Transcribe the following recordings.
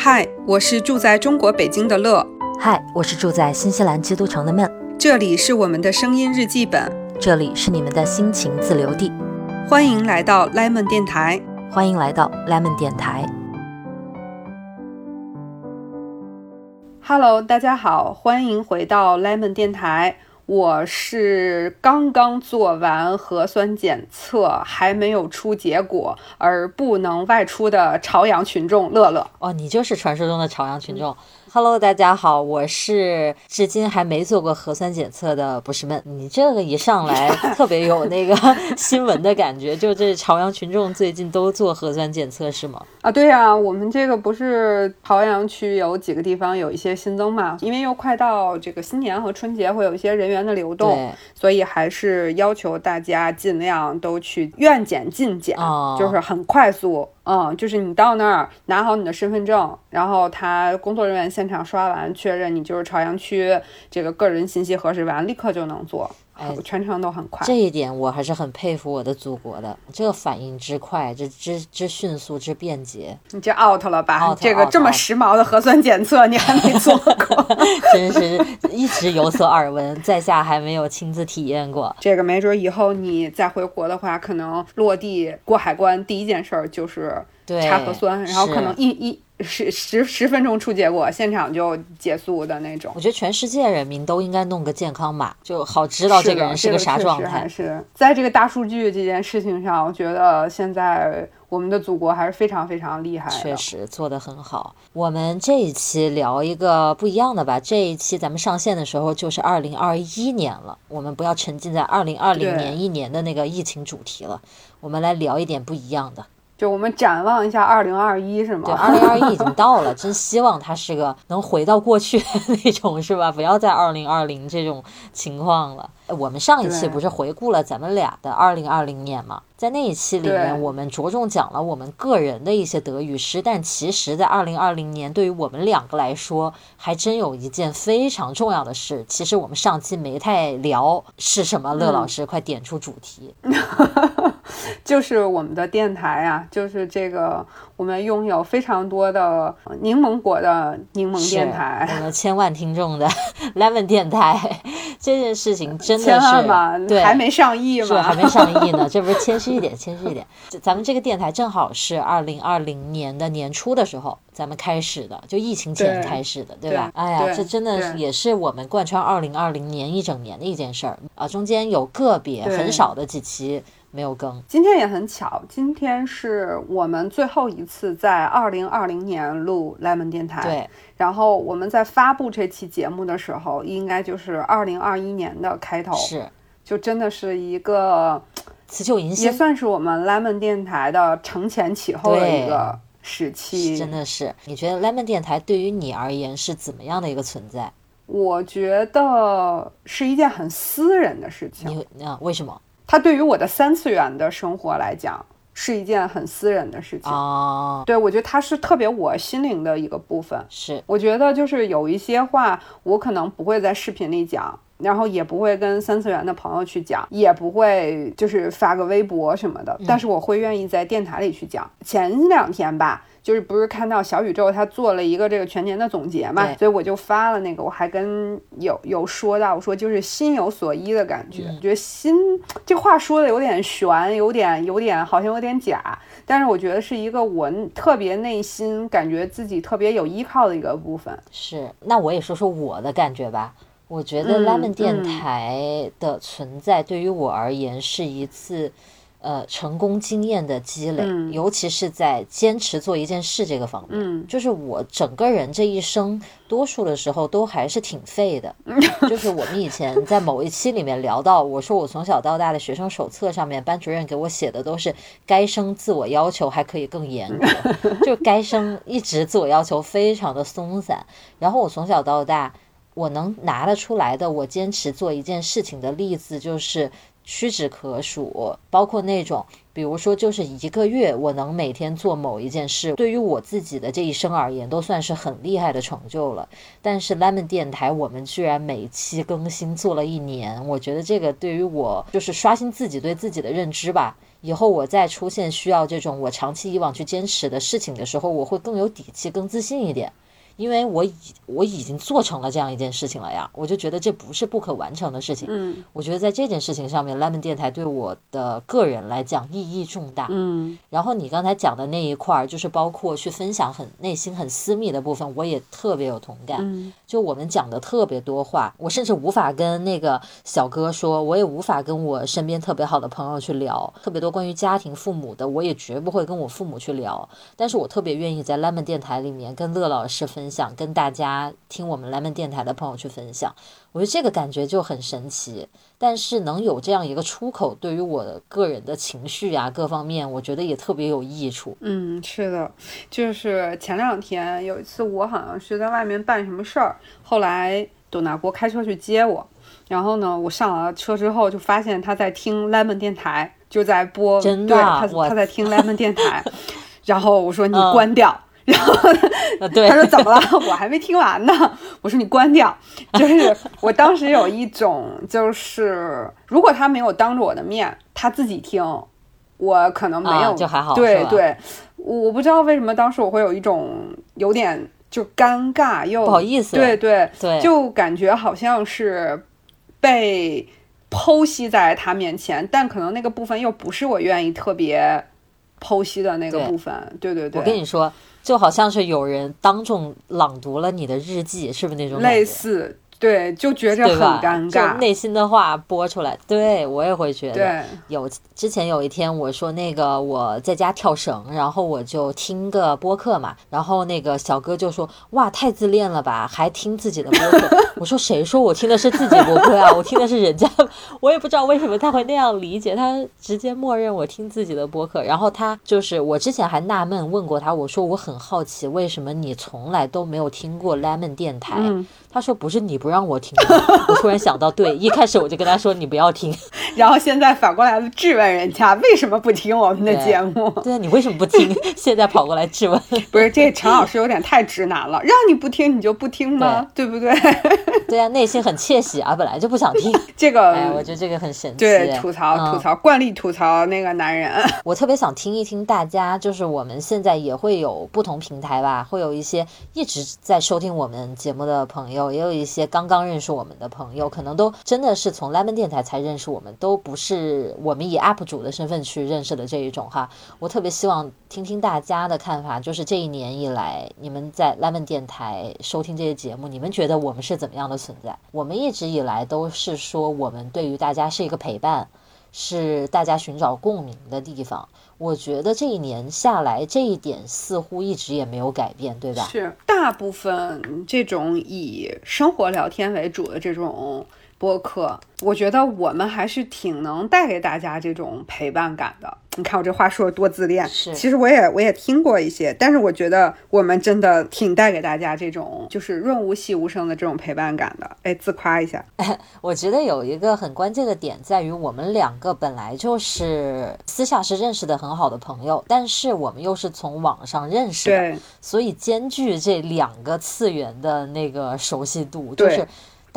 嗨，我是住在中国北京的乐。嗨，我是住在新西兰基督城的闷。这里是我们的声音日记本，这里是你们的心情自留地。欢迎来到 Lemon 电台，欢迎来到 Lemon 电台。Hello，大家好，欢迎回到 Lemon 电台。我是刚刚做完核酸检测，还没有出结果而不能外出的朝阳群众乐乐。哦，你就是传说中的朝阳群众。Hello，大家好，我是至今还没做过核酸检测的不是闷。你这个一上来特别有那个 新闻的感觉，就这朝阳群众最近都做核酸检测是吗？啊，对呀，我们这个不是朝阳区有几个地方有一些新增嘛？因为又快到这个新年和春节，会有一些人员的流动，所以还是要求大家尽量都去愿检尽检，就是很快速。嗯，就是你到那儿拿好你的身份证，然后他工作人员现场刷完确认你就是朝阳区，这个个人信息核实完，立刻就能做。哎，全程都很快，这一点我还是很佩服我的祖国的，这个反应之快，这之之迅速之便捷。你这 out 了吧？这个这么时髦的核酸检测你还没做过？真是一直有所耳闻，在下还没有亲自体验过。这个没准以后你再回国的话，可能落地过海关第一件事儿就是查核酸，然后可能一一。十十十分钟出结果，现场就结束的那种。我觉得全世界人民都应该弄个健康码，就好知道这个人是个啥状态。是在这个大数据这件事情上，我觉得现在我们的祖国还是非常非常厉害。确实做得很好。我们这一期聊一个不一样的吧。这一期咱们上线的时候就是二零二一年了，我们不要沉浸在二零二零年一年的那个疫情主题了，我们来聊一点不一样的。就我们展望一下二零二一，是吗？对，二零二一已经到了，真希望它是个能回到过去的那种，是吧？不要在二零二零这种情况了。我们上一期不是回顾了咱们俩的二零二零年吗？在那一期里面，我们着重讲了我们个人的一些得与失，但其实，在二零二零年，对于我们两个来说，还真有一件非常重要的事。其实我们上期没太聊，是什么？乐老师，快点出主题。就是我们的电台啊，就是这个我们拥有非常多的柠檬果的柠檬电台，我们千万听众的 Lemon 电台，这件事情真的是对，还没上亿吗？还没上亿呢，这不是谦虚一点，谦虚一点。咱们这个电台正好是二零二零年的年初的时候，咱们开始的，就疫情前开始的，对吧？哎呀，这真的也是我们贯穿二零二零年一整年的一件事儿啊，中间有个别很少的几期。没有更，今天也很巧，今天是我们最后一次在二零二零年录 Lemon 电台。对，然后我们在发布这期节目的时候，应该就是二零二一年的开头。是，就真的是一个辞旧迎新，也算是我们 Lemon 电台的承前启后的一个时期。真的是，你觉得 Lemon 电台对于你而言是怎么样的一个存在？我觉得是一件很私人的事情。你啊，为什么？它对于我的三次元的生活来讲，是一件很私人的事情啊。对，我觉得它是特别我心灵的一个部分。是，我觉得就是有一些话，我可能不会在视频里讲，然后也不会跟三次元的朋友去讲，也不会就是发个微博什么的，但是我会愿意在电台里去讲。前两天吧。就是不是看到小宇宙他做了一个这个全年的总结嘛，所以我就发了那个，我还跟有有说到，我说就是心有所依的感觉，觉得心这话说的有点悬，有点有点好像有点假，但是我觉得是一个我特别内心感觉自己特别有依靠的一个部分。是，那我也说说我的感觉吧。我觉得 Lemon 电台的存在对于我而言是一次。呃，成功经验的积累，尤其是在坚持做一件事这个方面，就是我整个人这一生，多数的时候都还是挺废的。就是我们以前在某一期里面聊到，我说我从小到大的学生手册上面，班主任给我写的都是该生自我要求还可以更严格，就该生一直自我要求非常的松散。然后我从小到大，我能拿得出来的，我坚持做一件事情的例子就是。屈指可数，包括那种，比如说就是一个月我能每天做某一件事，对于我自己的这一生而言，都算是很厉害的成就了。但是 Lemon 电台，我们居然每期更新做了一年，我觉得这个对于我就是刷新自己对自己的认知吧。以后我再出现需要这种我长期以往去坚持的事情的时候，我会更有底气、更自信一点。因为我已我已经做成了这样一件事情了呀，我就觉得这不是不可完成的事情。嗯，我觉得在这件事情上面，Lemon 电台对我的个人来讲意义重大。嗯，然后你刚才讲的那一块儿，就是包括去分享很内心很私密的部分，我也特别有同感。嗯，就我们讲的特别多话，我甚至无法跟那个小哥说，我也无法跟我身边特别好的朋友去聊特别多关于家庭、父母的，我也绝不会跟我父母去聊。但是我特别愿意在 Lemon 电台里面跟乐老师分享，跟大家。听我们 Lemon 电台的朋友去分享，我觉得这个感觉就很神奇。但是能有这样一个出口，对于我的个人的情绪啊各方面，我觉得也特别有益处。嗯，是的，就是前两天有一次，我好像是在外面办什么事儿，后来董大国开车去接我，然后呢，我上了车之后就发现他在听 Lemon 电台，就在播，真的，他他在听 Lemon 电台，然后我说你关掉。然后他说怎么了？我还没听完呢。我说你关掉。就是我当时有一种，就是如果他没有当着我的面，他自己听，我可能没有就还好。对对，我不知道为什么当时我会有一种有点就尴尬又不好意思。对对对，就感觉好像是被剖析在他面前，但可能那个部分又不是我愿意特别剖析的那个部分。对对对，我跟你说。就好像是有人当众朗读了你的日记，是不是那种类似？对，就觉着很尴尬，就内心的话播出来。对我也会觉得有。之前有一天我说那个我在家跳绳，然后我就听个播客嘛，然后那个小哥就说：“哇，太自恋了吧，还听自己的播客。”我说：“谁说我听的是自己播客啊？我听的是人家。”我也不知道为什么他会那样理解，他直接默认我听自己的播客。然后他就是我之前还纳闷问过他，我说我很好奇为什么你从来都没有听过 Lemon 电台。他说不是你不让我听，我突然想到，对，一开始我就跟他说你不要听，然后现在反过来质问人家为什么不听我们的节目？对啊，你为什么不听？现在跑过来质问，不是这陈老师有点太直男了，让你不听你就不听吗？对不对？对啊，内心很窃喜啊，本来就不想听这个，哎，我觉得这个很神奇。对，吐槽吐槽，惯例吐槽那个男人。我特别想听一听大家，就是我们现在也会有不同平台吧，会有一些一直在收听我们节目的朋友。也有一些刚刚认识我们的朋友，可能都真的是从 Lemon 电台才认识我们，都不是我们以 UP 主的身份去认识的这一种哈。我特别希望听听大家的看法，就是这一年以来，你们在 Lemon 电台收听这些节目，你们觉得我们是怎么样的存在？我们一直以来都是说，我们对于大家是一个陪伴，是大家寻找共鸣的地方。我觉得这一年下来，这一点似乎一直也没有改变，对吧？是大部分这种以生活聊天为主的这种播客，我觉得我们还是挺能带给大家这种陪伴感的。你看我这话说的多自恋，是。其实我也我也听过一些，但是我觉得我们真的挺带给大家这种就是润物细无声的这种陪伴感的。哎，自夸一下。我觉得有一个很关键的点在于，我们两个本来就是私下是认识的很好的朋友，但是我们又是从网上认识的，所以兼具这两个次元的那个熟悉度，就是。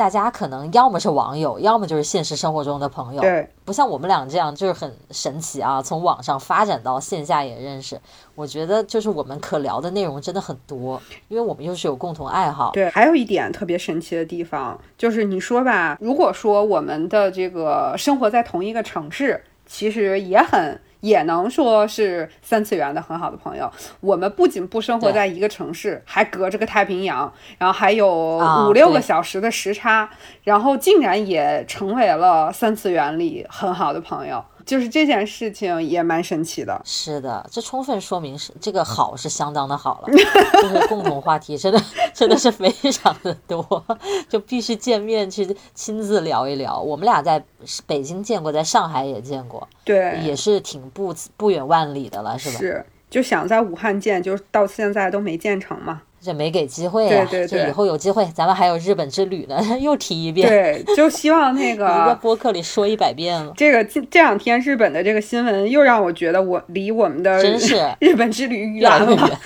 大家可能要么是网友，要么就是现实生活中的朋友。对，不像我们俩这样，就是很神奇啊！从网上发展到线下也认识，我觉得就是我们可聊的内容真的很多，因为我们又是有共同爱好。对，还有一点特别神奇的地方，就是你说吧，如果说我们的这个生活在同一个城市，其实也很。也能说是三次元的很好的朋友。我们不仅不生活在一个城市，还隔着个太平洋，然后还有五六个小时的时差，然后竟然也成为了三次元里很好的朋友。就是这件事情也蛮神奇的，是的，这充分说明是这个好是相当的好了，就是共同话题真的真的是非常的多，就必须见面去亲自聊一聊。我们俩在北京见过，在上海也见过，对，也是挺不不远万里的了，是吧？是，就想在武汉见，就到现在都没见成嘛。这没给机会呀。对对对，以后有机会，咱们还有日本之旅呢，又提一遍。对，就希望那 个一个播客里说一百遍了。这个这这两天日本的这个新闻又让我觉得我离我们的真是日本之旅远了。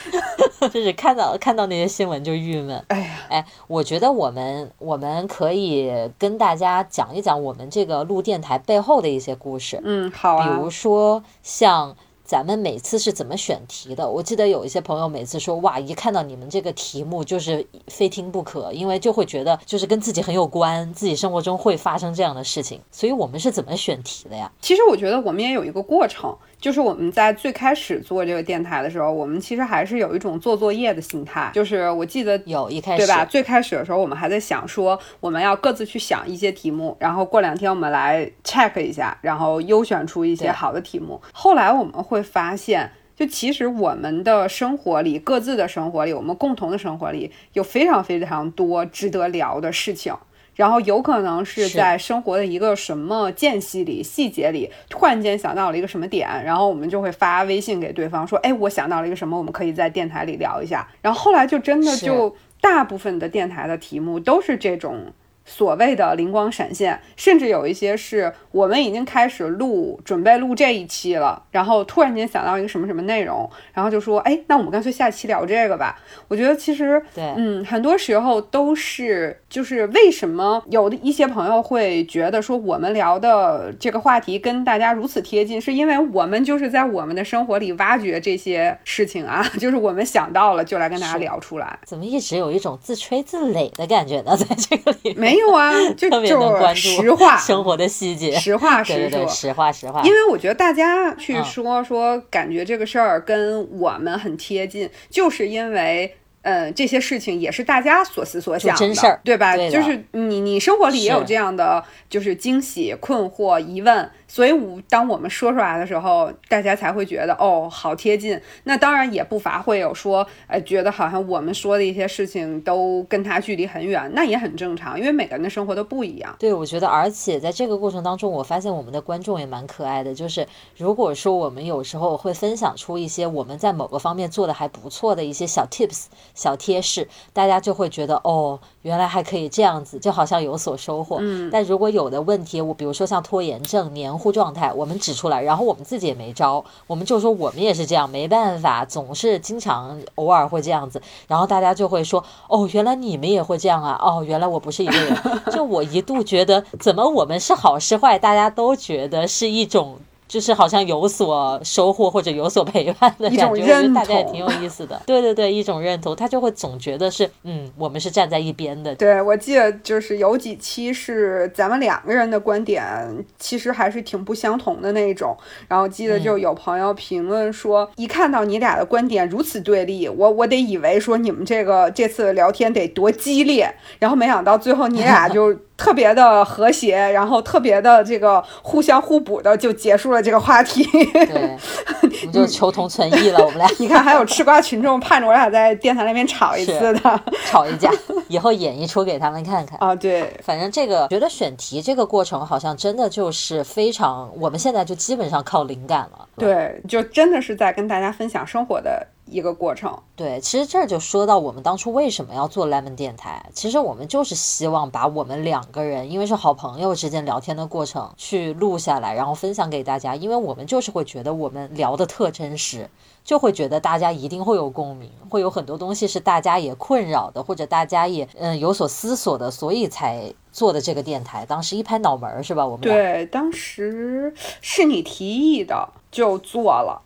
就是看到看到那些新闻就郁闷。哎呀，哎，我觉得我们我们可以跟大家讲一讲我们这个录电台背后的一些故事。嗯，好啊。比如说像。咱们每次是怎么选题的？我记得有一些朋友每次说，哇，一看到你们这个题目就是非听不可，因为就会觉得就是跟自己很有关，自己生活中会发生这样的事情。所以我们是怎么选题的呀？其实我觉得我们也有一个过程。就是我们在最开始做这个电台的时候，我们其实还是有一种做作业的心态。就是我记得有一开始对吧？最开始的时候，我们还在想说，我们要各自去想一些题目，然后过两天我们来 check 一下，然后优选出一些好的题目。后来我们会发现，就其实我们的生活里，各自的生活里，我们共同的生活里有非常非常多值得聊的事情。然后有可能是在生活的一个什么间隙里、细节里，突然间想到了一个什么点，然后我们就会发微信给对方说：“哎，我想到了一个什么，我们可以在电台里聊一下。”然后后来就真的就大部分的电台的题目都是这种。所谓的灵光闪现，甚至有一些是我们已经开始录，准备录这一期了，然后突然间想到一个什么什么内容，然后就说，哎，那我们干脆下期聊这个吧。我觉得其实，对，嗯，很多时候都是，就是为什么有的一些朋友会觉得说我们聊的这个话题跟大家如此贴近，是因为我们就是在我们的生活里挖掘这些事情啊，就是我们想到了就来跟大家聊出来。怎么一直有一种自吹自擂的感觉呢？在这个里没。没有啊，就特别能关注实话生活的细节，实话实说，实话实话。因为我觉得大家去说说，感觉这个事儿跟我们很贴近，就是因为。嗯，这些事情也是大家所思所想的，对吧？就是你，你生活里也有这样的，就是惊喜、困惑、疑问，所以我当我们说出来的时候，大家才会觉得哦，好贴近。那当然也不乏会有说，哎，觉得好像我们说的一些事情都跟他距离很远，那也很正常，因为每个人的生活都不一样。对，我觉得，而且在这个过程当中，我发现我们的观众也蛮可爱的，就是如果说我们有时候会分享出一些我们在某个方面做的还不错的一些小 tips。小贴士，大家就会觉得哦，原来还可以这样子，就好像有所收获。嗯，但如果有的问题，我比如说像拖延症、黏糊状态，我们指出来，然后我们自己也没招，我们就说我们也是这样，没办法，总是经常偶尔会这样子，然后大家就会说哦，原来你们也会这样啊，哦，原来我不是一个人。就我一度觉得，怎么我们是好是坏，大家都觉得是一种。就是好像有所收获或者有所陪伴的感觉，我觉得大家也挺有意思的。对对对，一种认同，他就会总觉得是，嗯，我们是站在一边的。对，我记得就是有几期是咱们两个人的观点，其实还是挺不相同的那种。然后记得就有朋友评论说，一看到你俩的观点如此对立，我我得以为说你们这个这次聊天得多激烈，然后没想到最后你俩就。特别的和谐，然后特别的这个互相互补的就结束了这个话题。对，我们就求同存异了。我们俩，你看还有吃瓜群众盼着我俩在电台那边吵一次的，吵一架，以后演一出给他们看看啊。对，反正这个觉得选题这个过程好像真的就是非常，我们现在就基本上靠灵感了。对，就真的是在跟大家分享生活的。一个过程，对，其实这儿就说到我们当初为什么要做 Lemon 电台，其实我们就是希望把我们两个人，因为是好朋友之间聊天的过程去录下来，然后分享给大家，因为我们就是会觉得我们聊的特真实，就会觉得大家一定会有共鸣，会有很多东西是大家也困扰的，或者大家也嗯有所思索的，所以才做的这个电台。当时一拍脑门儿是吧？我们对，当时是你提议的。就做了，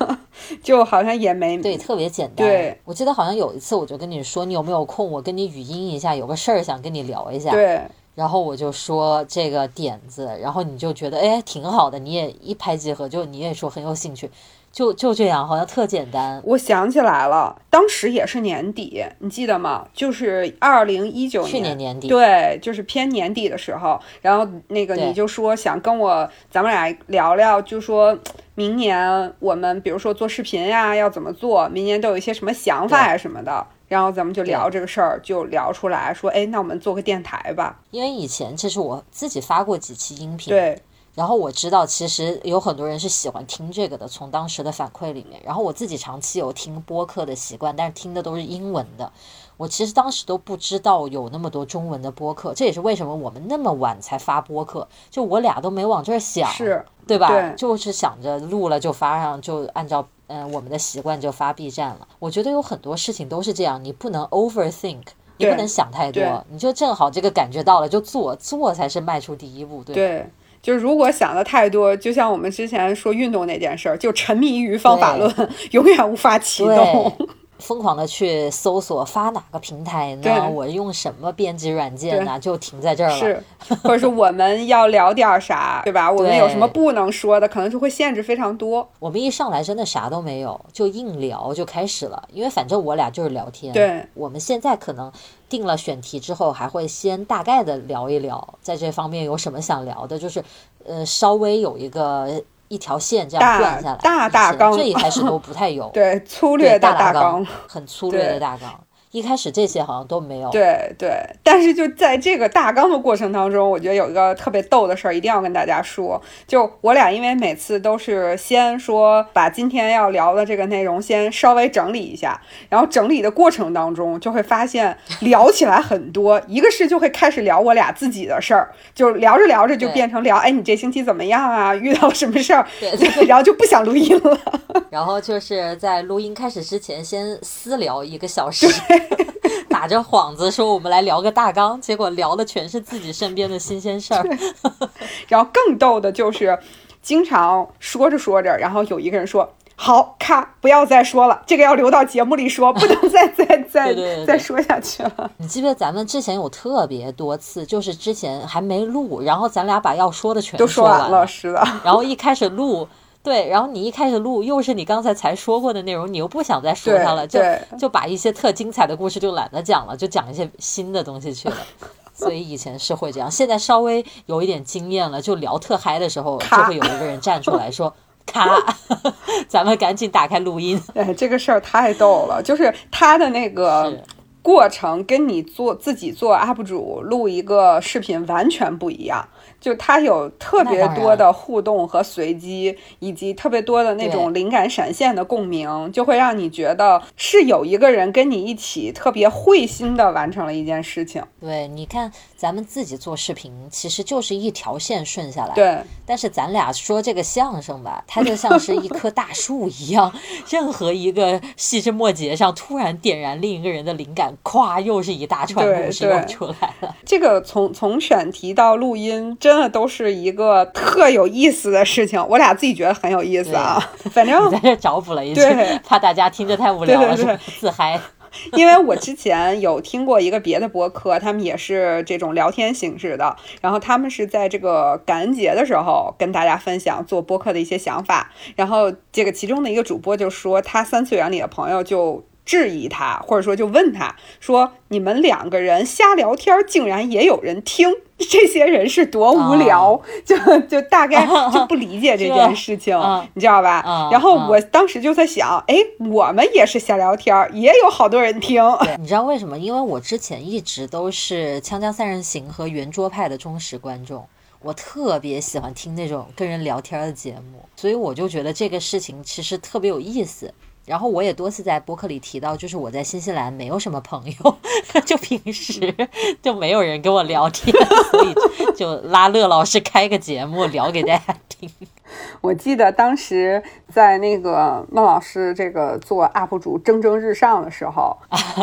就好像也没对，特别简单。对，我记得好像有一次，我就跟你说，你有没有空？我跟你语音一下，有个事儿想跟你聊一下。对，然后我就说这个点子，然后你就觉得哎挺好的，你也一拍即合，就你也说很有兴趣。就就这样，好像特简单。我想起来了，当时也是年底，你记得吗？就是二零一九年，去年年底，对，就是偏年底的时候。然后那个你就说想跟我，咱们俩聊聊，就说明年我们比如说做视频呀，要怎么做？明年都有一些什么想法呀什么的。然后咱们就聊这个事儿，就聊出来说，哎，那我们做个电台吧。因为以前其实我自己发过几期音频。对。然后我知道，其实有很多人是喜欢听这个的，从当时的反馈里面。然后我自己长期有听播客的习惯，但是听的都是英文的。我其实当时都不知道有那么多中文的播客，这也是为什么我们那么晚才发播客。就我俩都没往这儿想，是对吧？就是想着录了就发上，就按照嗯我们的习惯就发 B 站了。我觉得有很多事情都是这样，你不能 overthink。你不能想太多，你就正好这个感觉到了就做，做才是迈出第一步，对对，就是如果想的太多，就像我们之前说运动那件事儿，就沉迷于方法论，永远无法启动。疯狂的去搜索发哪个平台呢？我用什么编辑软件呢？就停在这儿了。是，或者是我们要聊点啥，对吧？我们有什么不能说的，可能就会限制非常多。我们一上来真的啥都没有，就硬聊就开始了。因为反正我俩就是聊天。对，我们现在可能定了选题之后，还会先大概的聊一聊，在这方面有什么想聊的，就是呃，稍微有一个。一条线这样断下来，大大纲，这一开始都不太有，对，粗略的大纲，很粗略的大纲。一开始这些好像都没有，对对，但是就在这个大纲的过程当中，我觉得有一个特别逗的事儿，一定要跟大家说。就我俩因为每次都是先说把今天要聊的这个内容先稍微整理一下，然后整理的过程当中就会发现聊起来很多。一个是就会开始聊我俩自己的事儿，就聊着聊着就变成聊，哎，你这星期怎么样啊？遇到什么事儿？对，然后就不想录音了。然后就是在录音开始之前先私聊一个小时。打着幌子说我们来聊个大纲，结果聊的全是自己身边的新鲜事儿。然后更逗的就是，经常说着说着，然后有一个人说：“好，咔，不要再说了，这个要留到节目里说，不能再再再再说下去了。”你记不记得咱们之前有特别多次，就是之前还没录，然后咱俩把要说的全都说完了，是的。然后一开始录。对，然后你一开始录又是你刚才才说过的内容，你又不想再说它了，就就把一些特精彩的故事就懒得讲了，就讲一些新的东西去了。所以以前是会这样，现在稍微有一点经验了，就聊特嗨的时候，就会有一个人站出来说：“咔，咱们赶紧打开录音。”哎，这个事儿太逗了，就是他的那个过程跟你做自己做 UP 主录一个视频完全不一样。就它有特别多的互动和随机，以及特别多的那种灵感闪现的共鸣，就会让你觉得是有一个人跟你一起特别会心的完成了一件事情。对，你看咱们自己做视频，其实就是一条线顺下来。对，但是咱俩说这个相声吧，它就像是一棵大树一样，任何一个细枝末节上突然点燃另一个人的灵感，咵，又是一大串故事又出来了。这个从从选题到录音。真的都是一个特有意思的事情，我俩自己觉得很有意思啊。反正在这找补了一句，怕大家听着太无聊了，是 自嗨。因为我之前有听过一个别的播客，他们也是这种聊天形式的，然后他们是在这个感恩节的时候跟大家分享做播客的一些想法，然后这个其中的一个主播就说，他三次元里的朋友就。质疑他，或者说就问他说：“你们两个人瞎聊天，竟然也有人听？这些人是多无聊？就就大概就不理解这件事情，你知道吧？然后我当时就在想，哎，我们也是瞎聊天，也有好多人听。你知道为什么？因为我之前一直都是《锵锵三人行》和圆桌派的忠实观众，我特别喜欢听那种跟人聊天的节目，所以我就觉得这个事情其实特别有意思。”然后我也多次在博客里提到，就是我在新西兰没有什么朋友，就平时就没有人跟我聊天，所以就拉乐老师开个节目聊给大家听。我记得当时在那个孟老师这个做 UP 主蒸蒸日上的时候，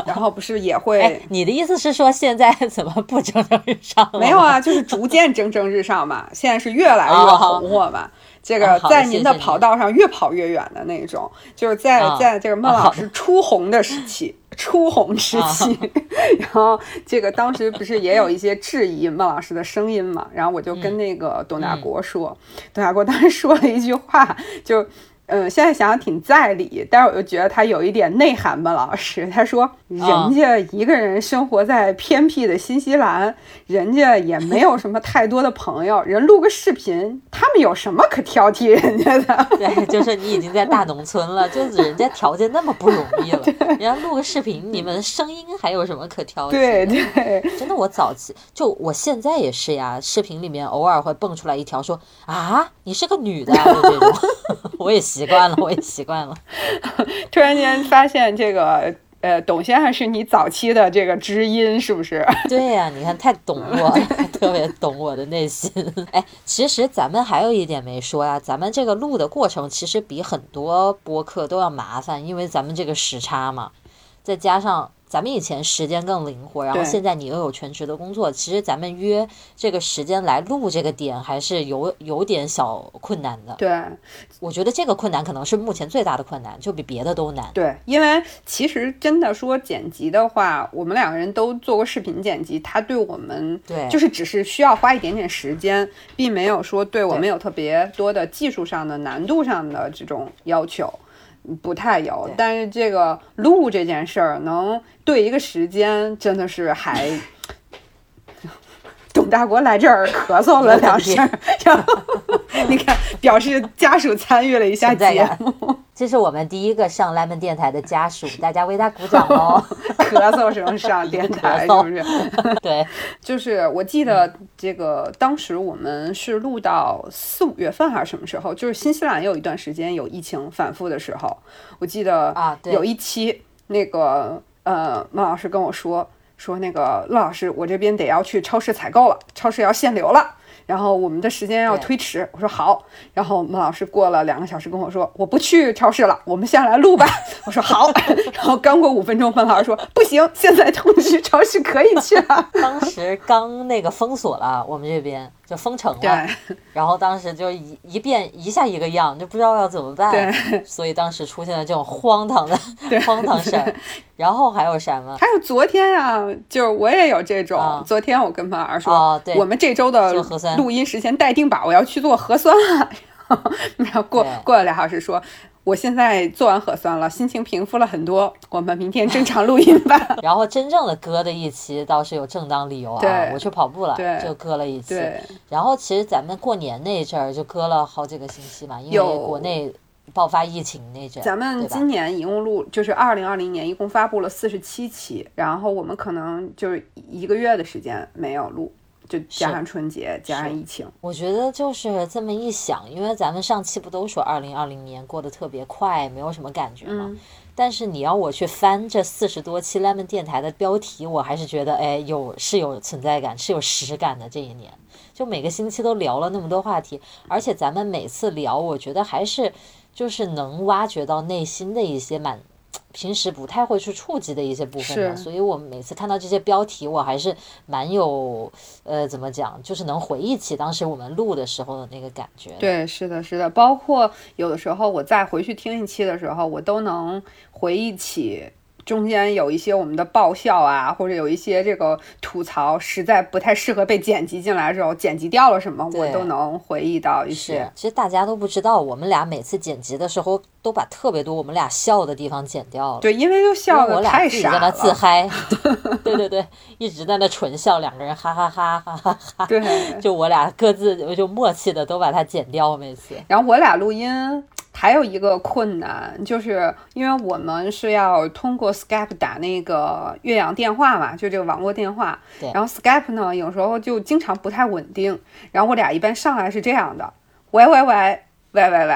然后不是也会？你的意思是说现在怎么不蒸蒸日上了？没有啊，就是逐渐蒸蒸日上嘛，现在是越来越红火嘛。这个在您的跑道上越跑越远的那种，就是在在这个孟老师出红的时期，初红时期，然后这个当时不是也有一些质疑孟老师的声音嘛？然后我就跟那个董大国说，董大国当时说了一句话，就嗯，现在想想挺在理，但是我又觉得他有一点内涵吧。老师他说，人家一个人生活在偏僻的新西兰，人家也没有什么太多的朋友，人录个视频，他们有什么可挑剔人家的？对，就是你已经在大农村了，就 是人家条件那么不容易了，人家录个视频，你们声音还有什么可挑剔？对对，真的，我早期就我现在也是呀，视频里面偶尔会蹦出来一条说啊，你是个女的，就这种，我也习惯了，我也习惯了。突然间发现这个，呃，董先生是你早期的这个知音，是不是？对呀，你看太懂我了，特别懂我的内心。哎，其实咱们还有一点没说呀，咱们这个录的过程其实比很多播客都要麻烦，因为咱们这个时差嘛，再加上。咱们以前时间更灵活，然后现在你又有全职的工作，其实咱们约这个时间来录这个点还是有有点小困难的。对，我觉得这个困难可能是目前最大的困难，就比别的都难。对，因为其实真的说剪辑的话，我们两个人都做过视频剪辑，它对我们对就是只是需要花一点点时间，并没有说对我们有特别多的技术上的难度上的这种要求。不太有，但是这个录这件事儿能对一个时间，真的是还。董大国来这儿咳嗽了两声，然后你看，表示家属参与了一下节目。这是我们第一个上 Lemon 电台的家属，大家为他鼓掌哦！咳嗽声上电台是不是？对，就是我记得这个当时我们是录到四五月份还是什么时候？就是新西兰有一段时间有疫情反复的时候，我记得啊，有一期那个呃，孟老师跟我说。说那个乐老师，我这边得要去超市采购了，超市要限流了，然后我们的时间要推迟。我说好，然后孟老师过了两个小时跟我说，我不去超市了，我们下来录吧。我说好，然后刚过五分钟，孟老师说不行，现在通知超市可以去了。当时刚那个封锁了，我们这边。就封城了，然后当时就一一变一下一个样，就不知道要怎么办，所以当时出现了这种荒唐的 荒唐事儿。然后还有什么？还有昨天啊，就是我也有这种。昨天我跟胖儿说，我们这周的录音时间待定吧，我要去做核酸了。然后过过了俩小时说。我现在做完核酸了，心情平复了很多。我们明天正常录音吧。然后真正的割的一期倒是有正当理由啊，我去跑步了，就割了一期。然后其实咱们过年那阵儿就割了好几个星期嘛，因为国内爆发疫情那阵。咱们今年一共录就是二零二零年一共发布了四十七期，然后我们可能就是一个月的时间没有录。就加上春节，加上疫情，我觉得就是这么一想，因为咱们上期不都说二零二零年过得特别快，没有什么感觉吗？但是你要我去翻这四十多期 Lemon 电台的标题，我还是觉得，哎，有是有存在感，是有实感的。这一年，就每个星期都聊了那么多话题，而且咱们每次聊，我觉得还是就是能挖掘到内心的一些蛮。平时不太会去触及的一些部分的，所以我每次看到这些标题，我还是蛮有呃，怎么讲，就是能回忆起当时我们录的时候的那个感觉。对，是的，是的，包括有的时候我再回去听一期的时候，我都能回忆起。中间有一些我们的爆笑啊，或者有一些这个吐槽，实在不太适合被剪辑进来的时候，剪辑掉了什么，我都能回忆到一些。其实大家都不知道，我们俩每次剪辑的时候，都把特别多我们俩笑的地方剪掉了。对，因为就笑的太傻了。在那自嗨，对 对对，一直在那纯笑，两个人哈哈哈哈哈哈。对，就我俩各自就默契的都把它剪掉，每次。然后我俩录音。还有一个困难，就是因为我们是要通过 Skype 打那个岳阳电话嘛，就这个网络电话。对。然后 Skype 呢，有时候就经常不太稳定。然后我俩一般上来是这样的：喂喂喂喂喂喂喂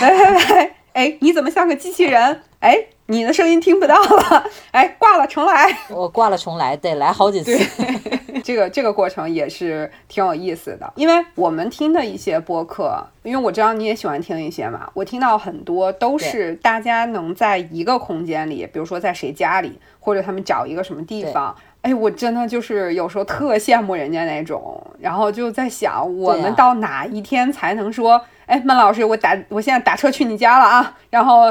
喂喂，哎，你怎么像个机器人？哎。你的声音听不到了，哎，挂了重来。我挂了重来，得来好几次。这个这个过程也是挺有意思的，因为我们听的一些播客，因为我知道你也喜欢听一些嘛，我听到很多都是大家能在一个空间里，比如说在谁家里，或者他们找一个什么地方，哎，我真的就是有时候特羡慕人家那种，然后就在想，我们到哪一天才能说？哎，孟老师，我打我现在打车去你家了啊，然后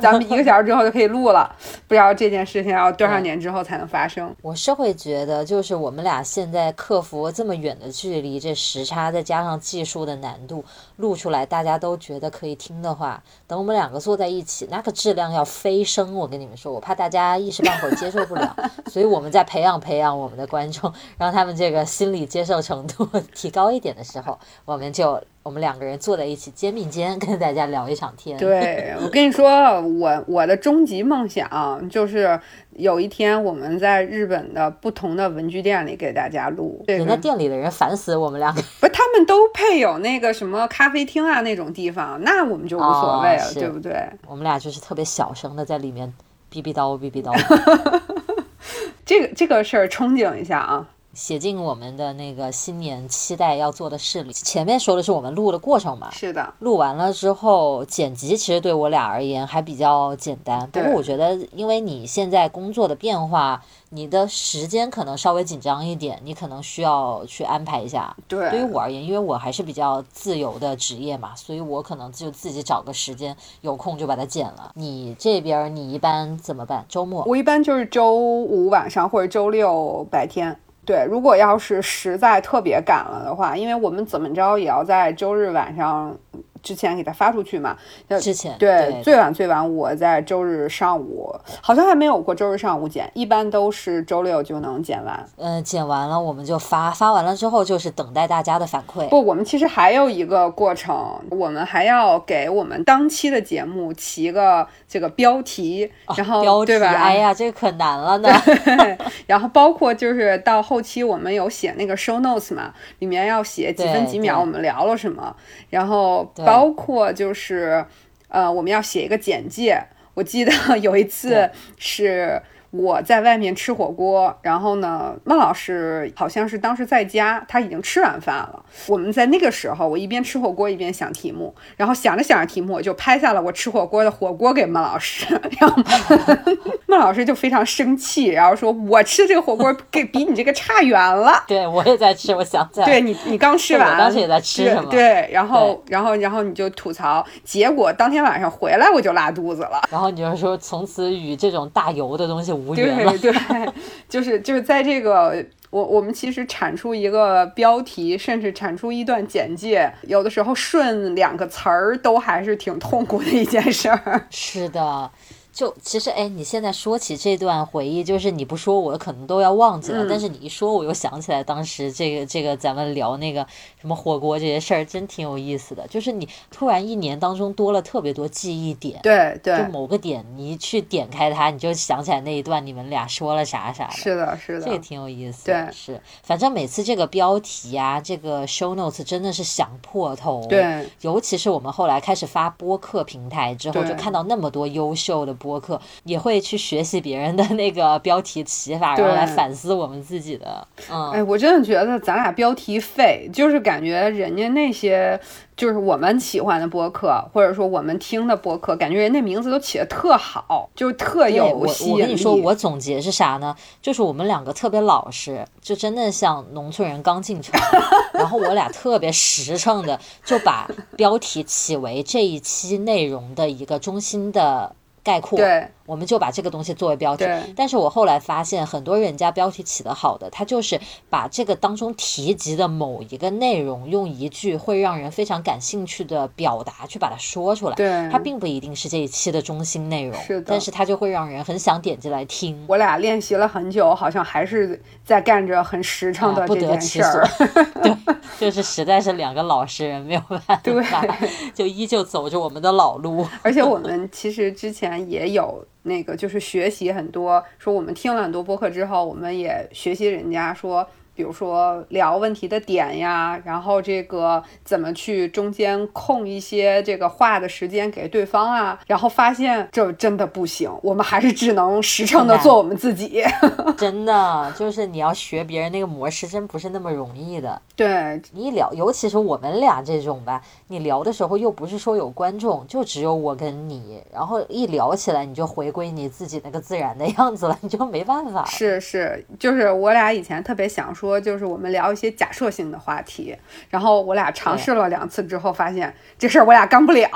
咱们一个小时之后就可以录了。不知道这件事情要多少年之后才能发生？我是会觉得，就是我们俩现在克服这么远的距离，这时差再加上技术的难度，录出来大家都觉得可以听的话，等我们两个坐在一起，那个质量要飞升。我跟你们说，我怕大家一时半会儿接受不了，所以我们在培养培养我们的观众，让他们这个心理接受程度 提高一点的时候，我们就。我们两个人坐在一起肩并肩，跟大家聊一场天。对我跟你说，我我的终极梦想就是有一天我们在日本的不同的文具店里给大家录。人家店里的人烦死我们两个。不，他们都配有那个什么咖啡厅啊那种地方，那我们就无所谓了，对不对？我们俩就是特别小声的在里面哔哔叨哔哔叨。这个这个事儿憧憬一下啊。写进我们的那个新年期待要做的事里。前面说的是我们录的过程嘛？是的。录完了之后，剪辑其实对我俩而言还比较简单。不过我觉得，因为你现在工作的变化，你的时间可能稍微紧张一点，你可能需要去安排一下。对。对于我而言，因为我还是比较自由的职业嘛，所以我可能就自己找个时间，有空就把它剪了。你这边你一般怎么办？周末？我一般就是周五晚上或者周六白天。对，如果要是实在特别赶了的话，因为我们怎么着也要在周日晚上。之前给他发出去嘛？之前对，最晚最晚我在周日上午，好像还没有过周日上午剪，一般都是周六就能剪完。嗯，剪完了我们就发，发完了之后就是等待大家的反馈。不，我们其实还有一个过程，我们还要给我们当期的节目起个这个标题，然后对吧？哎呀，这个可难了呢。然后包括就是到后期我们有写那个 show notes 嘛，里面要写几分几秒我们聊了什么，然后。包括就是，呃，我们要写一个简介。我记得 有一次是。我在外面吃火锅，然后呢，孟老师好像是当时在家，他已经吃完饭了。我们在那个时候，我一边吃火锅一边想题目，然后想着想着题目，我就拍下了我吃火锅的火锅给孟老师，然后 孟老师就非常生气，然后说：“我吃的这个火锅给比你这个差远了。”对我也在吃，我想起来，对你你刚吃完，当时也在吃什么？对，然后然后然后你就吐槽，结果当天晚上回来我就拉肚子了。然后你就说从此与这种大油的东西。对对，就是就是在这个我我们其实产出一个标题，甚至产出一段简介，有的时候顺两个词儿都还是挺痛苦的一件事儿。是的。就其实哎，你现在说起这段回忆，就是你不说我可能都要忘记了，但是你一说我又想起来当时这个这个咱们聊那个什么火锅这些事儿，真挺有意思的。就是你突然一年当中多了特别多记忆点，对对，就某个点你一去点开它，你就想起来那一段你们俩说了啥啥的。是的，是的，这个挺有意思。对，是，反正每次这个标题呀，这个 show notes 真的是想破头。对，尤其是我们后来开始发播客平台之后，就看到那么多优秀的。播客也会去学习别人的那个标题起法，然后来反思我们自己的。嗯，哎，我真的觉得咱俩标题废，就是感觉人家那些。就是我们喜欢的播客，或者说我们听的播客，感觉人那名字都起的特好，就是特有吸引力。我跟你说，我总结是啥呢？就是我们两个特别老实，就真的像农村人刚进城。然后我俩特别实诚的，就把标题起为这一期内容的一个中心的概括。对。我们就把这个东西作为标题，但是我后来发现，很多人家标题起得好的，他就是把这个当中提及的某一个内容，用一句会让人非常感兴趣的表达去把它说出来。对，它并不一定是这一期的中心内容，是的，但是它就会让人很想点进来听。我俩练习了很久，好像还是在干着很实诚的这件事儿。对，就是实在是两个老实人，没有办法，就依旧走着我们的老路。而且我们其实之前也有。那个就是学习很多，说我们听了很多播客之后，我们也学习人家说。比如说聊问题的点呀，然后这个怎么去中间空一些这个话的时间给对方啊，然后发现这真的不行，我们还是只能实诚的做我们自己。真的，就是你要学别人那个模式，真不是那么容易的。对，你一聊，尤其是我们俩这种吧，你聊的时候又不是说有观众，就只有我跟你，然后一聊起来你就回归你自己那个自然的样子了，你就没办法。是是，就是我俩以前特别想说。说，就是我们聊一些假设性的话题。然后我俩尝试了两次之后，发现这事儿我俩干不了，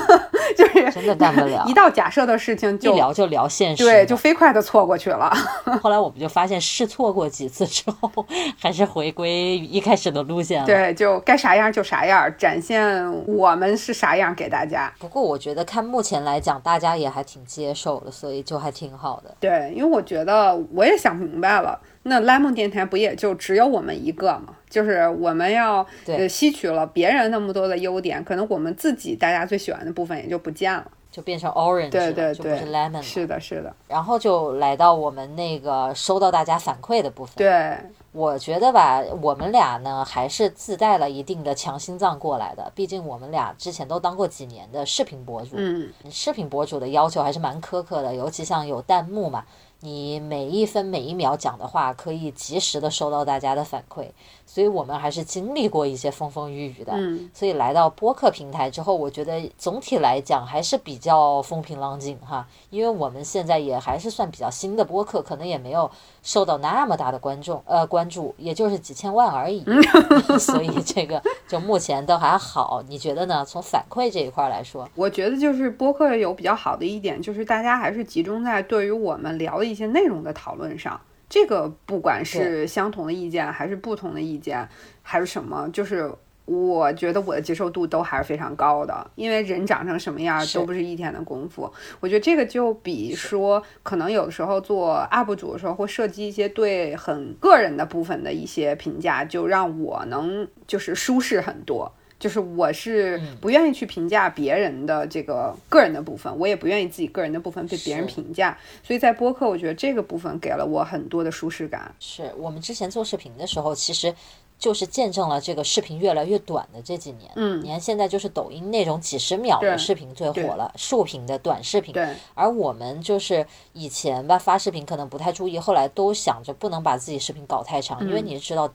就是真的干不了。一到假设的事情，就聊就聊现实，对，就飞快的错过去了。后来我们就发现试错过几次之后，还是回归一开始的路线了。对，就该啥样就啥样，展现我们是啥样给大家。不过我觉得看目前来讲，大家也还挺接受的，所以就还挺好的。对，因为我觉得我也想明白了，那 lemon 电台不也就只有我们一个嘛？就是我们要呃吸取了别人那么多的优点，可能我们自己大家最喜欢的部分也就不见了。就变成 orange，对对对，lemon，是的，是的。然后就来到我们那个收到大家反馈的部分。对，我觉得吧，我们俩呢还是自带了一定的强心脏过来的。毕竟我们俩之前都当过几年的视频博主，嗯，视频博主的要求还是蛮苛刻的，尤其像有弹幕嘛。你每一分每一秒讲的话，可以及时的收到大家的反馈，所以我们还是经历过一些风风雨雨的。嗯，所以来到播客平台之后，我觉得总体来讲还是比较风平浪静哈，因为我们现在也还是算比较新的播客，可能也没有受到那么大的观众呃关注，也就是几千万而已。所以这个就目前都还好，你觉得呢？从反馈这一块来说，我觉得就是播客有比较好的一点，就是大家还是集中在对于我们聊。一些内容的讨论上，这个不管是相同的意见还是不同的意见，还是什么，就是我觉得我的接受度都还是非常高的。因为人长成什么样都不是一天的功夫。我觉得这个就比说，可能有的时候做 UP 主的时候，会涉及一些对很个人的部分的一些评价，就让我能就是舒适很多。就是我是不愿意去评价别人的这个个人的部分，我也不愿意自己个人的部分被别人评价，所以在播客，我觉得这个部分给了我很多的舒适感。是我们之前做视频的时候，其实就是见证了这个视频越来越短的这几年。嗯，你看现在就是抖音那种几十秒的视频最火了，竖屏的短视频。对。而我们就是以前吧发视频可能不太注意，后来都想着不能把自己视频搞太长，因为你知道。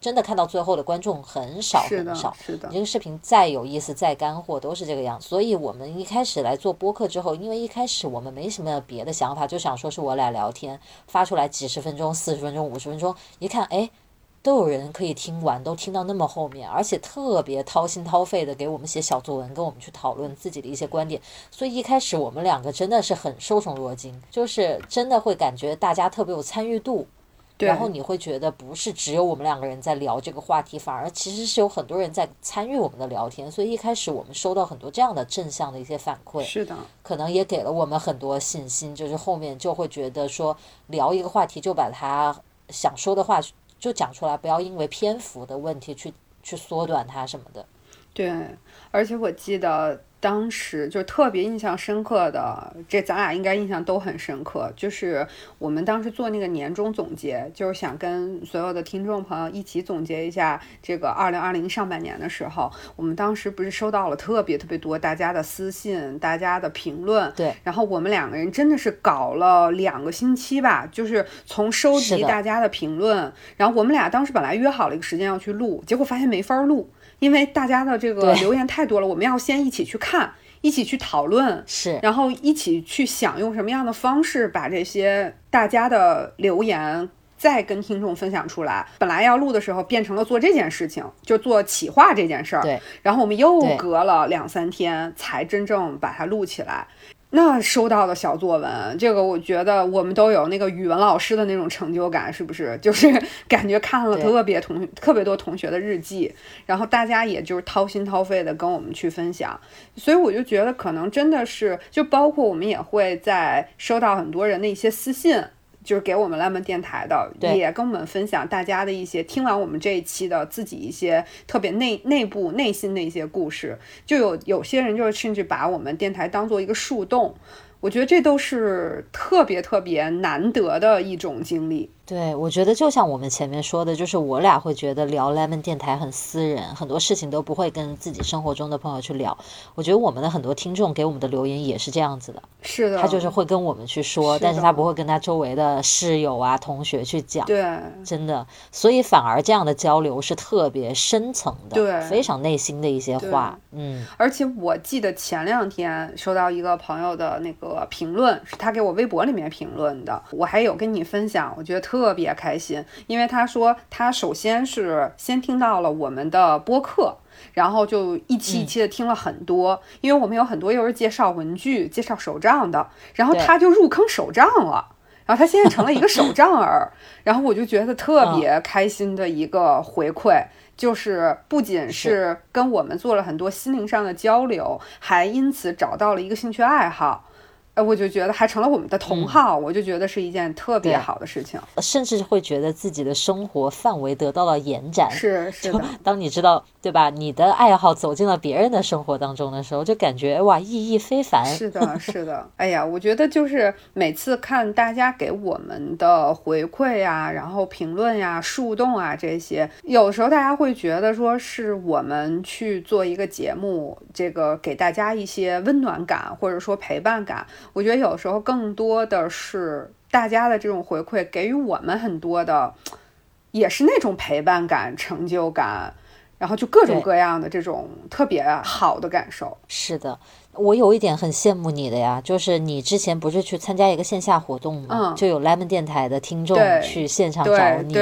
真的看到最后的观众很少很少，是的。你这个视频再有意思、再干货，都是这个样子。所以我们一开始来做播客之后，因为一开始我们没什么别的想法，就想说是我俩聊天，发出来几十分钟、四十分钟、五十分钟，一看哎，都有人可以听完，都听到那么后面，而且特别掏心掏肺的给我们写小作文，跟我们去讨论自己的一些观点。所以一开始我们两个真的是很受宠若惊，就是真的会感觉大家特别有参与度。然后你会觉得不是只有我们两个人在聊这个话题，反而其实是有很多人在参与我们的聊天。所以一开始我们收到很多这样的正向的一些反馈，是的，可能也给了我们很多信心。就是后面就会觉得说聊一个话题就把他想说的话就讲出来，不要因为篇幅的问题去去缩短它什么的。对，而且我记得。当时就特别印象深刻的，这咱俩应该印象都很深刻。就是我们当时做那个年终总结，就是想跟所有的听众朋友一起总结一下这个二零二零上半年的时候，我们当时不是收到了特别特别多大家的私信、大家的评论。对。然后我们两个人真的是搞了两个星期吧，就是从收集大家的评论，然后我们俩当时本来约好了一个时间要去录，结果发现没法录。因为大家的这个留言太多了，我们要先一起去看，一起去讨论，是，然后一起去想用什么样的方式把这些大家的留言再跟听众分享出来。本来要录的时候变成了做这件事情，就做企划这件事儿。对，然后我们又隔了两三天才真正把它录起来。那收到的小作文，这个我觉得我们都有那个语文老师的那种成就感，是不是？就是感觉看了特别同特别多同学的日记，然后大家也就是掏心掏肺的跟我们去分享，所以我就觉得可能真的是，就包括我们也会在收到很多人的一些私信。就是给我们 lemon 电台的，也跟我们分享大家的一些听完我们这一期的自己一些特别内内部内心的一些故事，就有有些人就是甚至把我们电台当做一个树洞，我觉得这都是特别特别难得的一种经历。对，我觉得就像我们前面说的，就是我俩会觉得聊 Lemon 电台很私人，很多事情都不会跟自己生活中的朋友去聊。我觉得我们的很多听众给我们的留言也是这样子的，是的，他就是会跟我们去说，但是他不会跟他周围的室友啊、同学去讲。对，真的，所以反而这样的交流是特别深层的，对，非常内心的一些话。嗯，而且我记得前两天收到一个朋友的那个评论，是他给我微博里面评论的，我还有跟你分享，我觉得特。特别开心，因为他说他首先是先听到了我们的播客，然后就一期一期的听了很多，因为我们有很多又是介绍文具、介绍手账的，然后他就入坑手账了。然后他现在成了一个手账儿，然后我就觉得特别开心的一个回馈，就是不仅是跟我们做了很多心灵上的交流，还因此找到了一个兴趣爱好。我就觉得还成了我们的同好，我就觉得是一件特别好的事情，甚至会觉得自己的生活范围得到了延展。是是的，当你知道对吧，你的爱好走进了别人的生活当中的时候，就感觉哇，意义非凡。是的，是的。哎呀，我觉得就是每次看大家给我们的回馈呀，然后评论呀、树洞啊这些，有时候大家会觉得说是我们去做一个节目，这个给大家一些温暖感，或者说陪伴感。我觉得有时候更多的是大家的这种回馈，给予我们很多的，也是那种陪伴感、成就感，然后就各种各样的这种特别好的感受。是的。我有一点很羡慕你的呀，就是你之前不是去参加一个线下活动吗？就有 Lemon 电台的听众去现场找你，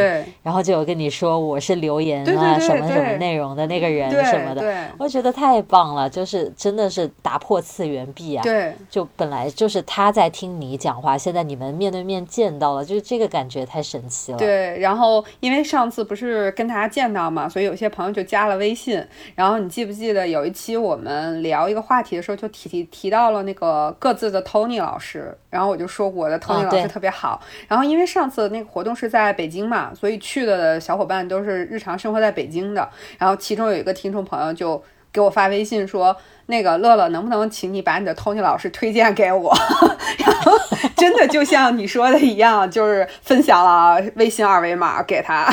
然后就有跟你说我是留言啊什么什么内容的那个人什么的，我觉得太棒了，就是真的是打破次元壁啊！对，就本来就是他在听你讲话，现在你们面对面见到了，就是这个感觉太神奇了。对，然后因为上次不是跟大家见到嘛，所以有些朋友就加了微信。然后你记不记得有一期我们聊一个话题的时候就。提提提到了那个各自的 Tony 老师，然后我就说我的 Tony 老师特别好。然后因为上次那个活动是在北京嘛，所以去的小伙伴都是日常生活在北京的。然后其中有一个听众朋友就给我发微信说：“那个乐乐，能不能请你把你的 Tony 老师推荐给我？” 然后真的就像你说的一样，就是分享了微信二维码给他。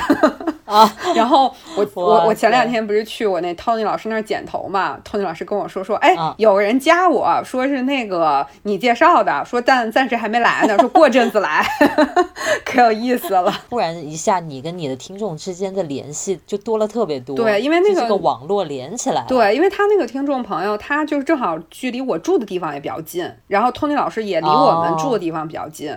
啊，然后我我我前两天不是去我那 Tony 老师那儿剪头嘛？Tony 老师跟我说说，哎，有个人加我说是那个你介绍的，说但暂时还没来呢，说过阵子来，可有意思了。突然一下，你跟你的听众之间的联系就多了特别多。对，因为那个网络连起来。对，因为他那个听众朋友，他就是正好距离我住的地方也比较近，然后 Tony 老师也离我们住的地方比较近。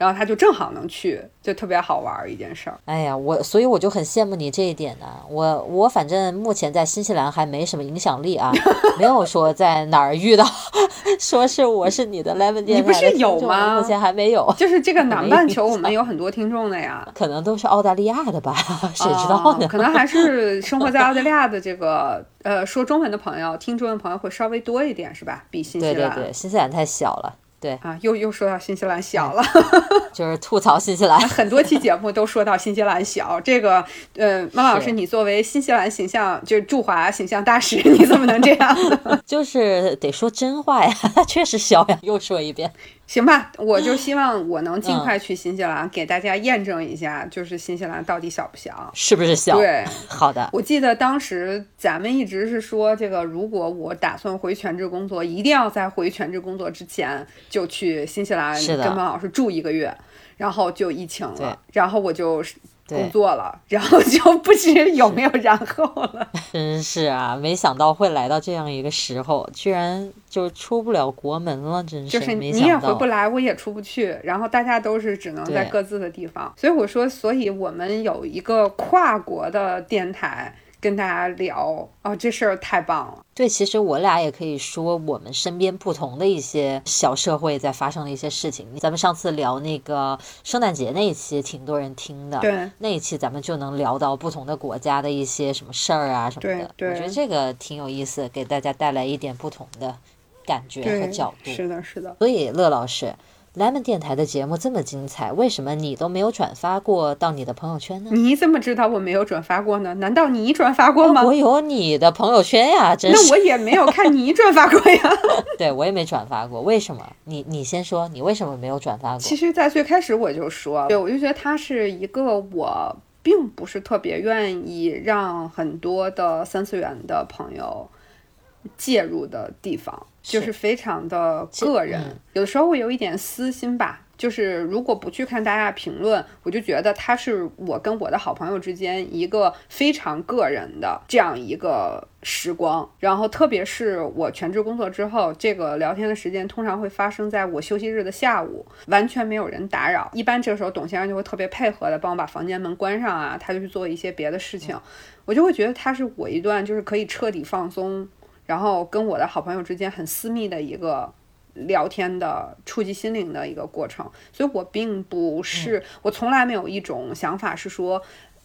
然后他就正好能去，就特别好玩一件事儿。哎呀，我所以我就很羡慕你这一点呢。我我反正目前在新西兰还没什么影响力啊，没有说在哪儿遇到，说是我是你的 Lemon 电台你不是有吗？目前还没有。就是这个南半球，我们有很多听众的呀。可能都是澳大利亚的吧？谁知道呢？可能还是生活在澳大利亚的这个呃说中文的朋友，听中文朋友会稍微多一点，是吧？比新西兰。对对对，新西兰太小了。对啊，又又说到新西兰小了，就是吐槽新西兰。很多期节目都说到新西兰小，这个呃，猫老师，你作为新西兰形象就是驻华形象大使，你怎么能这样？就是得说真话呀，确实小呀。又说一遍。行吧，我就希望我能尽快去新西兰，给大家验证一下，就是新西兰到底小不小，是不是小？对，好的。我记得当时咱们一直是说，这个如果我打算回全职工作，一定要在回全职工作之前就去新西兰跟孟老师住一个月，然后就疫情了，然后我就。工作了，然后就不知有没有然后了。真是啊，没想到会来到这样一个时候，居然就出不了国门了，真是。就是你也回不来，我也出不去，然后大家都是只能在各自的地方。所以我说，所以我们有一个跨国的电台。跟大家聊哦，这事儿太棒了。对，其实我俩也可以说我们身边不同的一些小社会在发生的一些事情。咱们上次聊那个圣诞节那一期，挺多人听的。对，那一期咱们就能聊到不同的国家的一些什么事儿啊什么的。对，我觉得这个挺有意思，给大家带来一点不同的感觉和角度。是的，是的。所以乐老师。Lemon 电台的节目这么精彩，为什么你都没有转发过到你的朋友圈呢？你怎么知道我没有转发过呢？难道你转发过吗？我有你的朋友圈呀，真是。那我也没有看你转发过呀。对，我也没转发过。为什么？你你先说，你为什么没有转发过？其实，在最开始我就说，对，我就觉得他是一个我并不是特别愿意让很多的三次元的朋友介入的地方。就是非常的个人，有的时候会有一点私心吧。就是如果不去看大家评论，我就觉得他是我跟我的好朋友之间一个非常个人的这样一个时光。然后，特别是我全职工作之后，这个聊天的时间通常会发生在我休息日的下午，完全没有人打扰。一般这个时候，董先生就会特别配合的帮我把房间门关上啊，他就去做一些别的事情，我就会觉得他是我一段就是可以彻底放松，然后跟我的好朋友之间很私密的一个。聊天的触及心灵的一个过程，所以我并不是，我从来没有一种想法是说，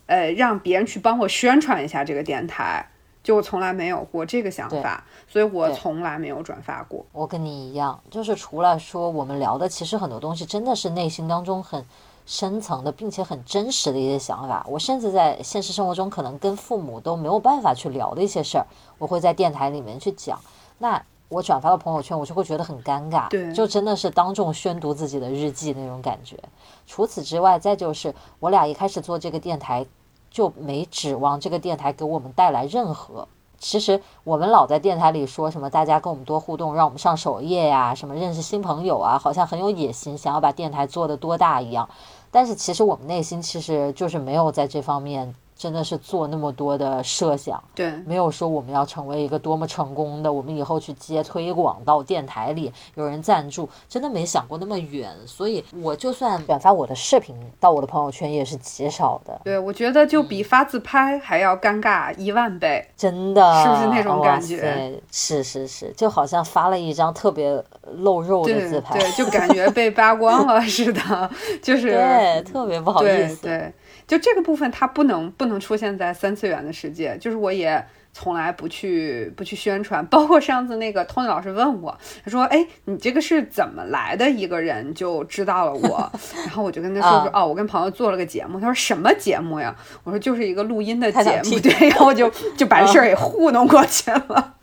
呃，让别人去帮我宣传一下这个电台，就我从来没有过这个想法，所以我从来没有转发过。我跟你一样，就是除了说我们聊的，其实很多东西真的是内心当中很深层的，并且很真实的一些想法。我甚至在现实生活中可能跟父母都没有办法去聊的一些事儿，我会在电台里面去讲。那。我转发到朋友圈，我就会觉得很尴尬，对，就真的是当众宣读自己的日记那种感觉。除此之外，再就是我俩一开始做这个电台，就没指望这个电台给我们带来任何。其实我们老在电台里说什么，大家跟我们多互动，让我们上首页呀，什么认识新朋友啊，好像很有野心，想要把电台做得多大一样。但是其实我们内心其实就是没有在这方面。真的是做那么多的设想，对，没有说我们要成为一个多么成功的，我们以后去接推广到电台里有人赞助，真的没想过那么远。所以我就算转发我的视频到我的朋友圈也是极少的。对，我觉得就比发自拍还要尴尬一万倍，真的，是不是那种感觉？是是是，就好像发了一张特别露肉的自拍，对，就感觉被扒光了 似的，就是对，特别不好意思，对。就这个部分，它不能不能出现在三次元的世界。就是我也从来不去不去宣传，包括上次那个 Tony 老师问我，他说：“哎，你这个是怎么来的？一个人就知道了我。”然后我就跟他说：“说哦，我跟朋友做了个节目。”他说：“什么节目呀？”我说：“就是一个录音的节目。”对，然后就就把事儿给糊弄过去了。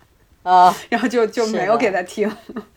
啊，然后就就没有给他听。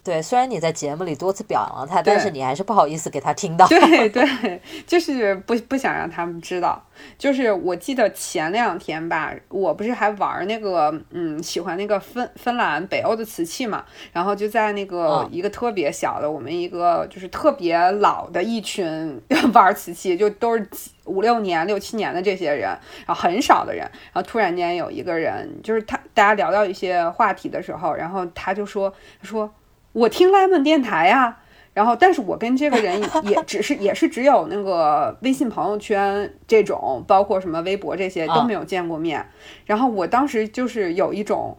对，虽然你在节目里多次表扬了他，但是你还是不好意思给他听到。对 对，就是不不想让他们知道。就是我记得前两天吧，我不是还玩那个，嗯，喜欢那个芬芬兰北欧的瓷器嘛，然后就在那个一个特别小的，我们一个就是特别老的一群 玩瓷器，就都是五六年、六七年的这些人，然后很少的人，然后突然间有一个人，就是他，大家聊到一些话题的时候，然后他就说说，我听 lemon 电台呀。然后，但是我跟这个人也 只是也是只有那个微信朋友圈这种，包括什么微博这些都没有见过面。然后我当时就是有一种，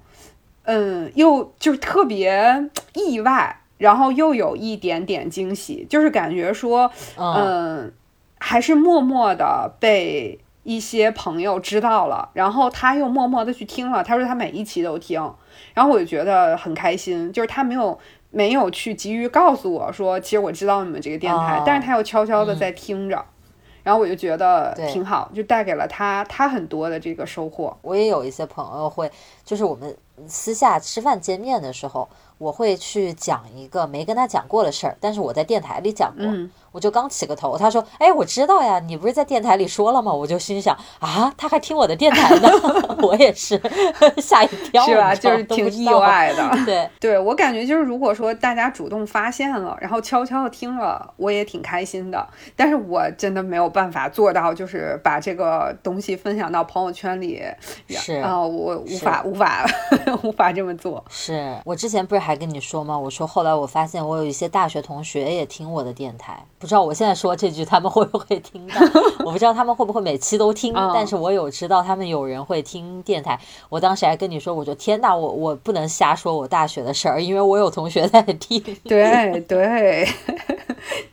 嗯，又就是特别意外，然后又有一点点惊喜，就是感觉说，嗯，还是默默的被一些朋友知道了，然后他又默默的去听了，他说他每一期都听，然后我就觉得很开心，就是他没有。没有去急于告诉我说，其实我知道你们这个电台，但是他又悄悄的在听着，然后我就觉得挺好，就带给了他他很多的这个收获。我也有一些朋友会，就是我们私下吃饭见面的时候。我会去讲一个没跟他讲过的事儿，但是我在电台里讲过，我就刚起个头，他说：“哎，我知道呀，你不是在电台里说了吗？”我就心想：“啊，他还听我的电台呢。”我也是 吓一跳，是吧？就是挺意外的。对，对我感觉就是，如果说大家主动发现了，然后悄悄的听了，我也挺开心的。但是我真的没有办法做到，就是把这个东西分享到朋友圈里。是啊，我无法无法无法这么做。是我之前不是。还跟你说吗？我说后来我发现我有一些大学同学也听我的电台，不知道我现在说这句他们会不会听到？我不知道他们会不会每期都听，但是我有知道他们有人会听电台。我当时还跟你说，我说天哪，我我不能瞎说我大学的事儿，因为我有同学在听。对对。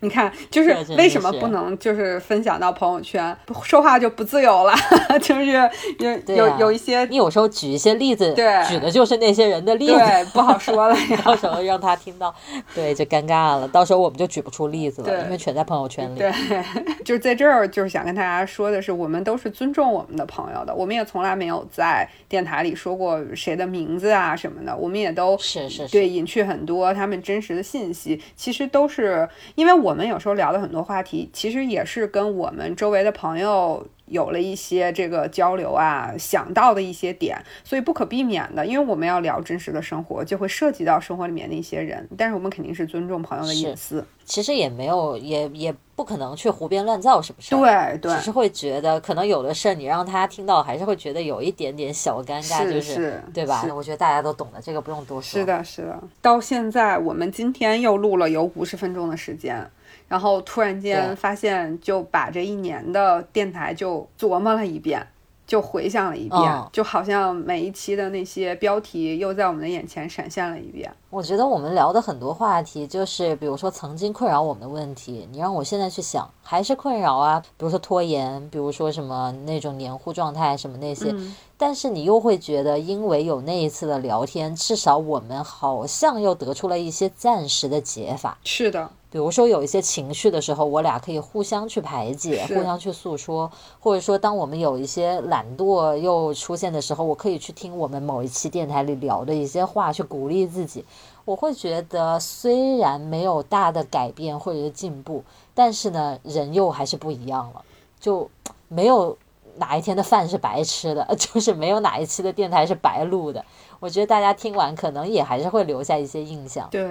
你看，就是为什么不能就是分享到朋友圈，说话就不自由了？就是有有有一些，你有时候举一些例子，对，举的就是那些人的例子，不好说了。到时候让他听到，对，就尴尬了。到时候我们就举不出例子了，因为全在朋友圈里。对，就是在这儿，就是想跟大家说的是，我们都是尊重我们的朋友的，我们也从来没有在电台里说过谁的名字啊什么的，我们也都是是对隐去很多他们真实的信息，其实都是因为我们有时候聊的很多话题，其实也是跟我们周围的朋友有了一些这个交流啊，想到的一些点，所以不可避免的，因为我们要聊真实的生活，就会涉及到生活里面的一些人，但是我们肯定是尊重朋友的隐私。其实也没有，也也不可能去胡编乱造什么事儿，对对，只是会觉得可能有的事儿你让他听到，还是会觉得有一点点小尴尬，就是对吧？我觉得大家都懂的，这个不用多说。是的，是的。到现在我们今天又录了有五十分钟的时间。然后突然间发现，就把这一年的电台就琢磨了一遍，就回想了一遍，就好像每一期的那些标题又在我们的眼前闪现了一遍。我觉得我们聊的很多话题，就是比如说曾经困扰我们的问题，你让我现在去想，还是困扰啊。比如说拖延，比如说什么那种黏糊状态，什么那些。但是你又会觉得，因为有那一次的聊天，至少我们好像又得出了一些暂时的解法。是的。比如说有一些情绪的时候，我俩可以互相去排解，互相去诉说，或者说当我们有一些懒惰又出现的时候，我可以去听我们某一期电台里聊的一些话，去鼓励自己。我会觉得虽然没有大的改变或者是进步，但是呢，人又还是不一样了，就没有哪一天的饭是白吃的，就是没有哪一期的电台是白录的。我觉得大家听完可能也还是会留下一些印象。对，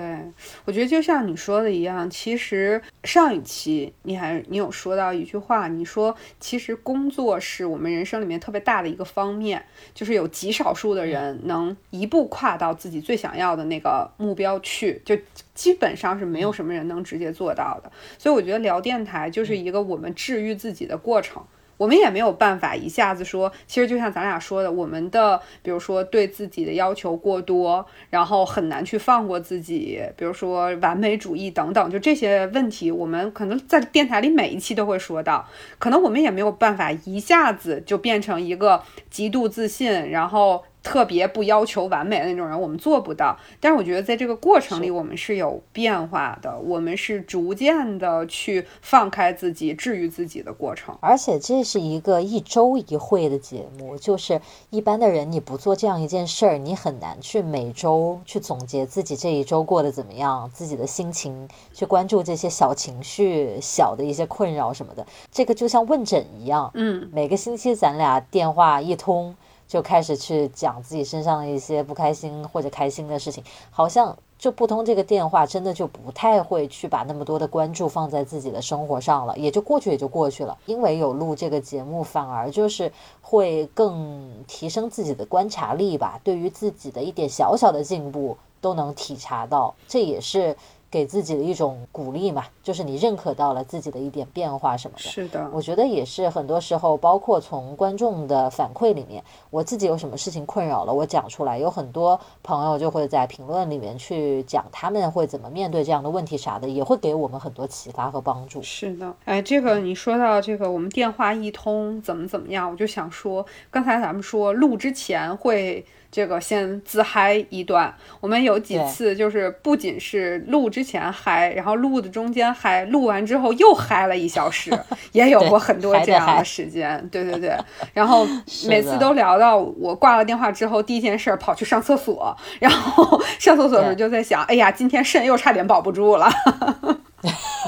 我觉得就像你说的一样，其实上一期你还你有说到一句话，你说其实工作是我们人生里面特别大的一个方面，就是有极少数的人能一步跨到自己最想要的那个目标去，就基本上是没有什么人能直接做到的。所以我觉得聊电台就是一个我们治愈自己的过程。我们也没有办法一下子说，其实就像咱俩说的，我们的比如说对自己的要求过多，然后很难去放过自己，比如说完美主义等等，就这些问题，我们可能在电台里每一期都会说到，可能我们也没有办法一下子就变成一个极度自信，然后。特别不要求完美的那种人，我们做不到。但是我觉得在这个过程里，我们是有变化的，我们是逐渐的去放开自己、治愈自己的过程。而且这是一个一周一会的节目，就是一般的人你不做这样一件事儿，你很难去每周去总结自己这一周过得怎么样，自己的心情，去关注这些小情绪、小的一些困扰什么的。这个就像问诊一样，嗯，每个星期咱俩电话一通。就开始去讲自己身上的一些不开心或者开心的事情，好像就不通这个电话，真的就不太会去把那么多的关注放在自己的生活上了，也就过去也就过去了。因为有录这个节目，反而就是会更提升自己的观察力吧，对于自己的一点小小的进步都能体察到，这也是。给自己的一种鼓励嘛，就是你认可到了自己的一点变化什么的。是的，我觉得也是很多时候，包括从观众的反馈里面，我自己有什么事情困扰了，我讲出来，有很多朋友就会在评论里面去讲他们会怎么面对这样的问题啥的，也会给我们很多启发和帮助。是的，哎，这个你说到这个，我们电话一通怎么怎么样，我就想说，刚才咱们说录之前会。这个先自嗨一段，我们有几次就是不仅是录之前嗨，然后录的中间嗨，录完之后又嗨了一小时，也有过很多这样的时间。对。对对，然后每次都聊到我挂了电话之后，第一件事跑去上厕所，然后上厕所的时候就在想，哎呀，今天肾又差点保不住了。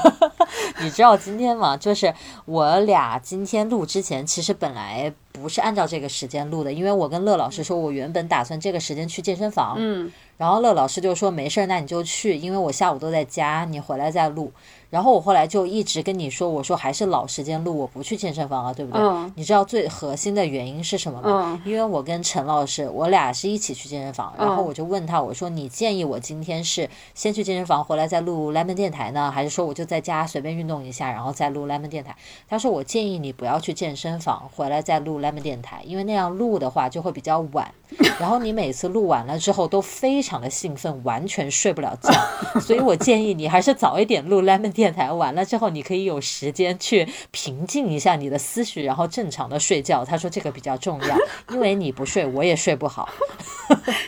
你知道今天吗？就是我俩今天录之前，其实本来。不是按照这个时间录的，因为我跟乐老师说，我原本打算这个时间去健身房，嗯，然后乐老师就说没事儿，那你就去，因为我下午都在家，你回来再录。然后我后来就一直跟你说，我说还是老时间录，我不去健身房了，对不对？你知道最核心的原因是什么吗？因为我跟陈老师，我俩是一起去健身房，然后我就问他，我说你建议我今天是先去健身房回来再录 lemon 电台呢，还是说我就在家随便运动一下，然后再录 lemon 电台？他说我建议你不要去健身房，回来再录 lemon 电台，因为那样录的话就会比较晚，然后你每次录完了之后都非常的兴奋，完全睡不了觉，所以我建议你还是早一点录 lemon 电台，完了之后。你可以有时间去平静一下你的思绪，然后正常的睡觉。他说这个比较重要，因为你不睡，我也睡不好。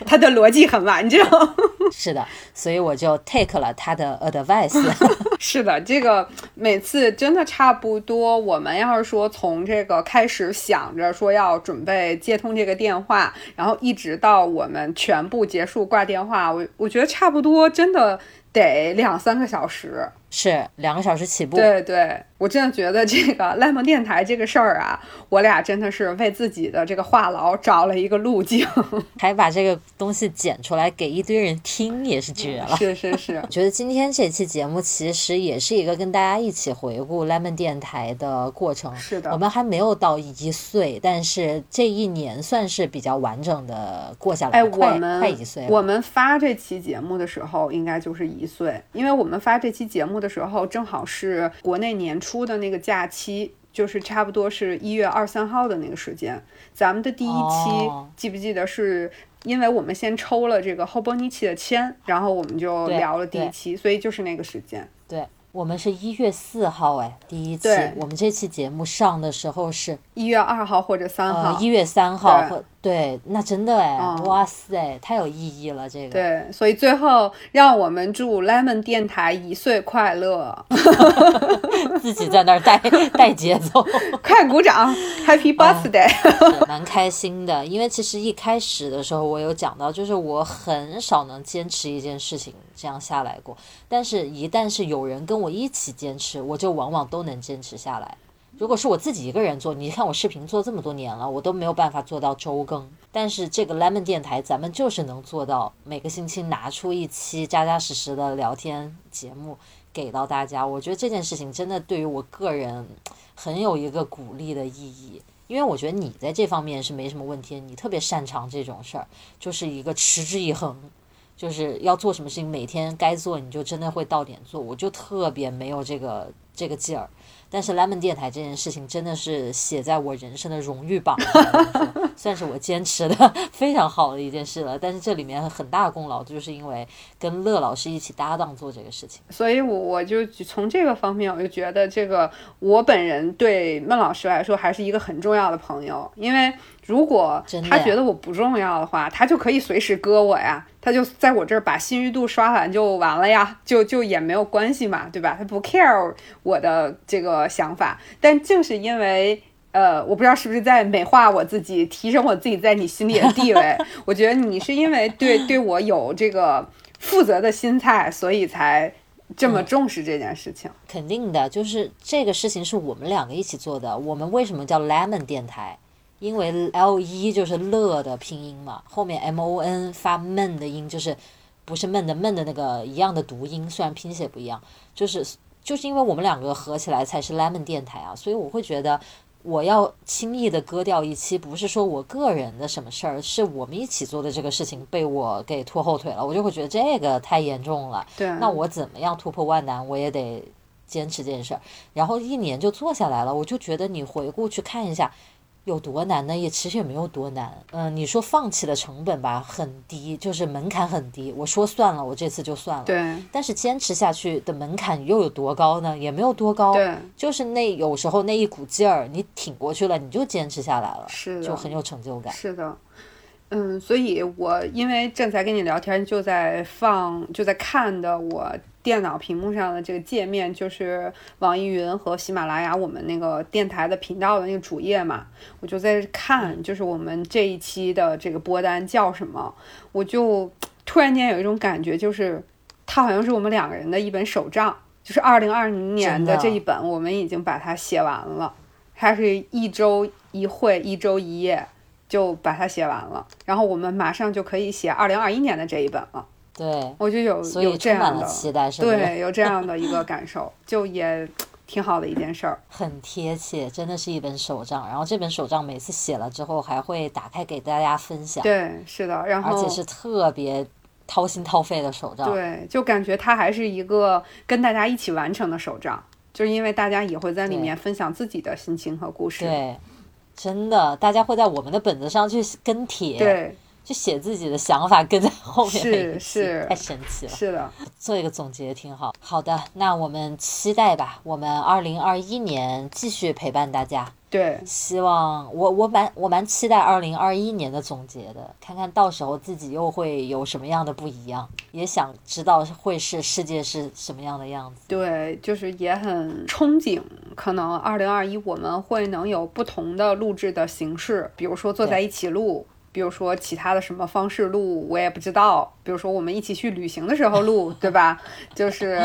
他的逻辑很完整。是的，所以我就 take 了他的 advice。是的，这个每次真的差不多。我们要是说从这个开始想着说要准备接通这个电话，然后一直到我们全部结束挂电话，我我觉得差不多真的。得两三个小时。是两个小时起步。对对，我真的觉得这个 lemon 电台这个事儿啊，我俩真的是为自己的这个话痨找了一个路径，还把这个东西剪出来给一堆人听，也是绝了。是是是，我觉得今天这期节目其实也是一个跟大家一起回顾 lemon 电台的过程。是的，我们还没有到一岁，但是这一年算是比较完整的过下来。哎，我们快一岁，我们发这期节目的时候应该就是一岁，因为我们发这期节目。的时候正好是国内年初的那个假期，就是差不多是一月二三号的那个时间。咱们的第一期记不记得？是因为我们先抽了这个 Hobonichi 的签，然后我们就聊了第一期，所以就是那个时间。对。我们是一月四号哎，第一期。我们这期节目上的时候是一月二号或者三号。一月三号或对，那真的哎，哇塞，太有意义了这个。对，所以最后让我们祝 Lemon 电台一岁快乐。自己在那儿带 带节奏，快鼓掌，Happy Birthday！蛮开心的，因为其实一开始的时候我有讲到，就是我很少能坚持一件事情这样下来过，但是一旦是有人跟我一起坚持，我就往往都能坚持下来。如果是我自己一个人做，你看我视频做这么多年了，我都没有办法做到周更。但是这个 Lemon 电台，咱们就是能做到每个星期拿出一期扎扎实实的聊天节目给到大家。我觉得这件事情真的对于我个人很有一个鼓励的意义，因为我觉得你在这方面是没什么问题，你特别擅长这种事儿，就是一个持之以恒。就是要做什么事情，每天该做你就真的会到点做，我就特别没有这个这个劲儿。但是 Lemon 电台这件事情真的是写在我人生的荣誉榜，算是我坚持的 非常好的一件事了。但是这里面很大功劳就是因为跟乐老师一起搭档做这个事情，所以我我就从这个方面我就觉得这个我本人对孟老师来说还是一个很重要的朋友，因为。如果他觉得我不重要的话，他就可以随时割我呀，他就在我这儿把信誉度刷完就完了呀，就就也没有关系嘛，对吧？他不 care 我的这个想法，但正是因为，呃，我不知道是不是在美化我自己，提升我自己在你心里的地位。我觉得你是因为对对我有这个负责的心态，所以才这么重视这件事情。肯定的，就是这个事情是我们两个一起做的。我们为什么叫 Lemon 电台？因为 L 一就是乐的拼音嘛，后面 M O N 发闷的音，就是不是闷的闷的那个一样的读音，虽然拼写不一样，就是就是因为我们两个合起来才是 Lemon 电台啊，所以我会觉得我要轻易的割掉一期，不是说我个人的什么事儿，是我们一起做的这个事情被我给拖后腿了，我就会觉得这个太严重了。对，那我怎么样突破万难，我也得坚持这件事儿，然后一年就做下来了，我就觉得你回顾去看一下。有多难呢？也其实也没有多难。嗯，你说放弃的成本吧，很低，就是门槛很低。我说算了，我这次就算了。对。但是坚持下去的门槛又有多高呢？也没有多高。对。就是那有时候那一股劲儿，你挺过去了，你就坚持下来了。是的。就很有成就感。是的。嗯，所以我因为正在跟你聊天，就在放，就在看的我。电脑屏幕上的这个界面就是网易云和喜马拉雅我们那个电台的频道的那个主页嘛，我就在看，就是我们这一期的这个播单叫什么，我就突然间有一种感觉，就是它好像是我们两个人的一本手账，就是二零二零年的这一本，我们已经把它写完了，它是一周一会，一周一夜就把它写完了，然后我们马上就可以写二零二一年的这一本了。对，我就有有这样的期待是，对，有这样的一个感受，就也挺好的一件事儿，很贴切，真的是一本手账。然后这本手账每次写了之后，还会打开给大家分享。对，是的，然后而且是特别掏心掏肺的手账。对，就感觉它还是一个跟大家一起完成的手账，就是因为大家也会在里面分享自己的心情和故事。对，真的，大家会在我们的本子上去跟帖。对。就写自己的想法跟在后面，是是太神奇了。是的，做一个总结挺好。好的，那我们期待吧。我们二零二一年继续陪伴大家。对，希望我我蛮我蛮期待二零二一年的总结的，看看到时候自己又会有什么样的不一样，也想知道会是世界是什么样的样子。对，就是也很憧憬，可能二零二一我们会能有不同的录制的形式，比如说坐在一起录。比比如说其他的什么方式录，我也不知道。比如说我们一起去旅行的时候录，对吧？就是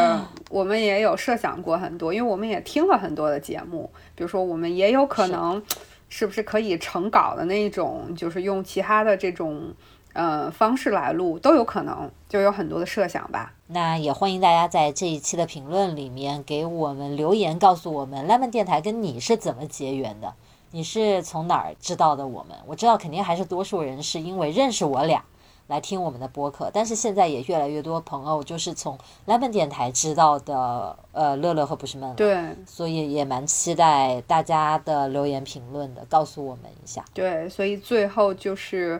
我们也有设想过很多，因为我们也听了很多的节目。比如说我们也有可能，是不是可以成稿的那种，就是用其他的这种呃方式来录，都有可能，就有很多的设想吧。那也欢迎大家在这一期的评论里面给我们留言，告诉我们 Lemon 电台跟你是怎么结缘的。你是从哪儿知道的我们？我知道肯定还是多数人是因为认识我俩来听我们的播客，但是现在也越来越多朋友就是从 Lemon 电台知道的，呃，乐乐和不是闷。对，所以也蛮期待大家的留言评论的，告诉我们一下。对，所以最后就是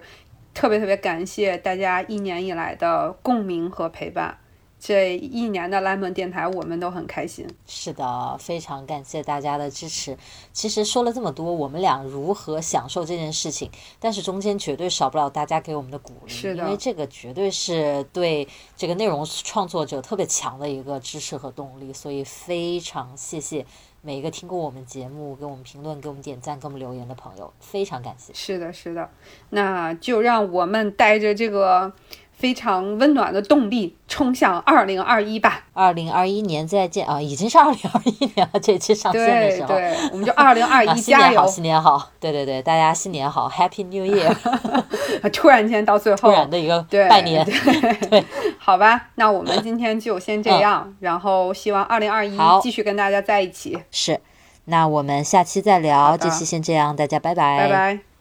特别特别感谢大家一年以来的共鸣和陪伴。这一年的 Lemon 电台，我们都很开心。是的，非常感谢大家的支持。其实说了这么多，我们俩如何享受这件事情，但是中间绝对少不了大家给我们的鼓励。是的，因为这个绝对是对这个内容创作者特别强的一个支持和动力。所以非常谢谢每一个听过我们节目、给我们评论、给我们点赞、给我们留言的朋友，非常感谢。是的，是的，那就让我们带着这个。非常温暖的动力，冲向二零二一吧！二零二一年再见啊，已经是二零二一年了。这期上线的时候，对，我们就二零二一 加油！新年好，对对对，大家新年好，Happy New Year！突然间到最后，突然的一个拜年，对，好吧，那我们今天就先这样，然后希望二零二一继续跟大家在一起。是，那我们下期再聊，这期先这样，大家拜拜，拜拜。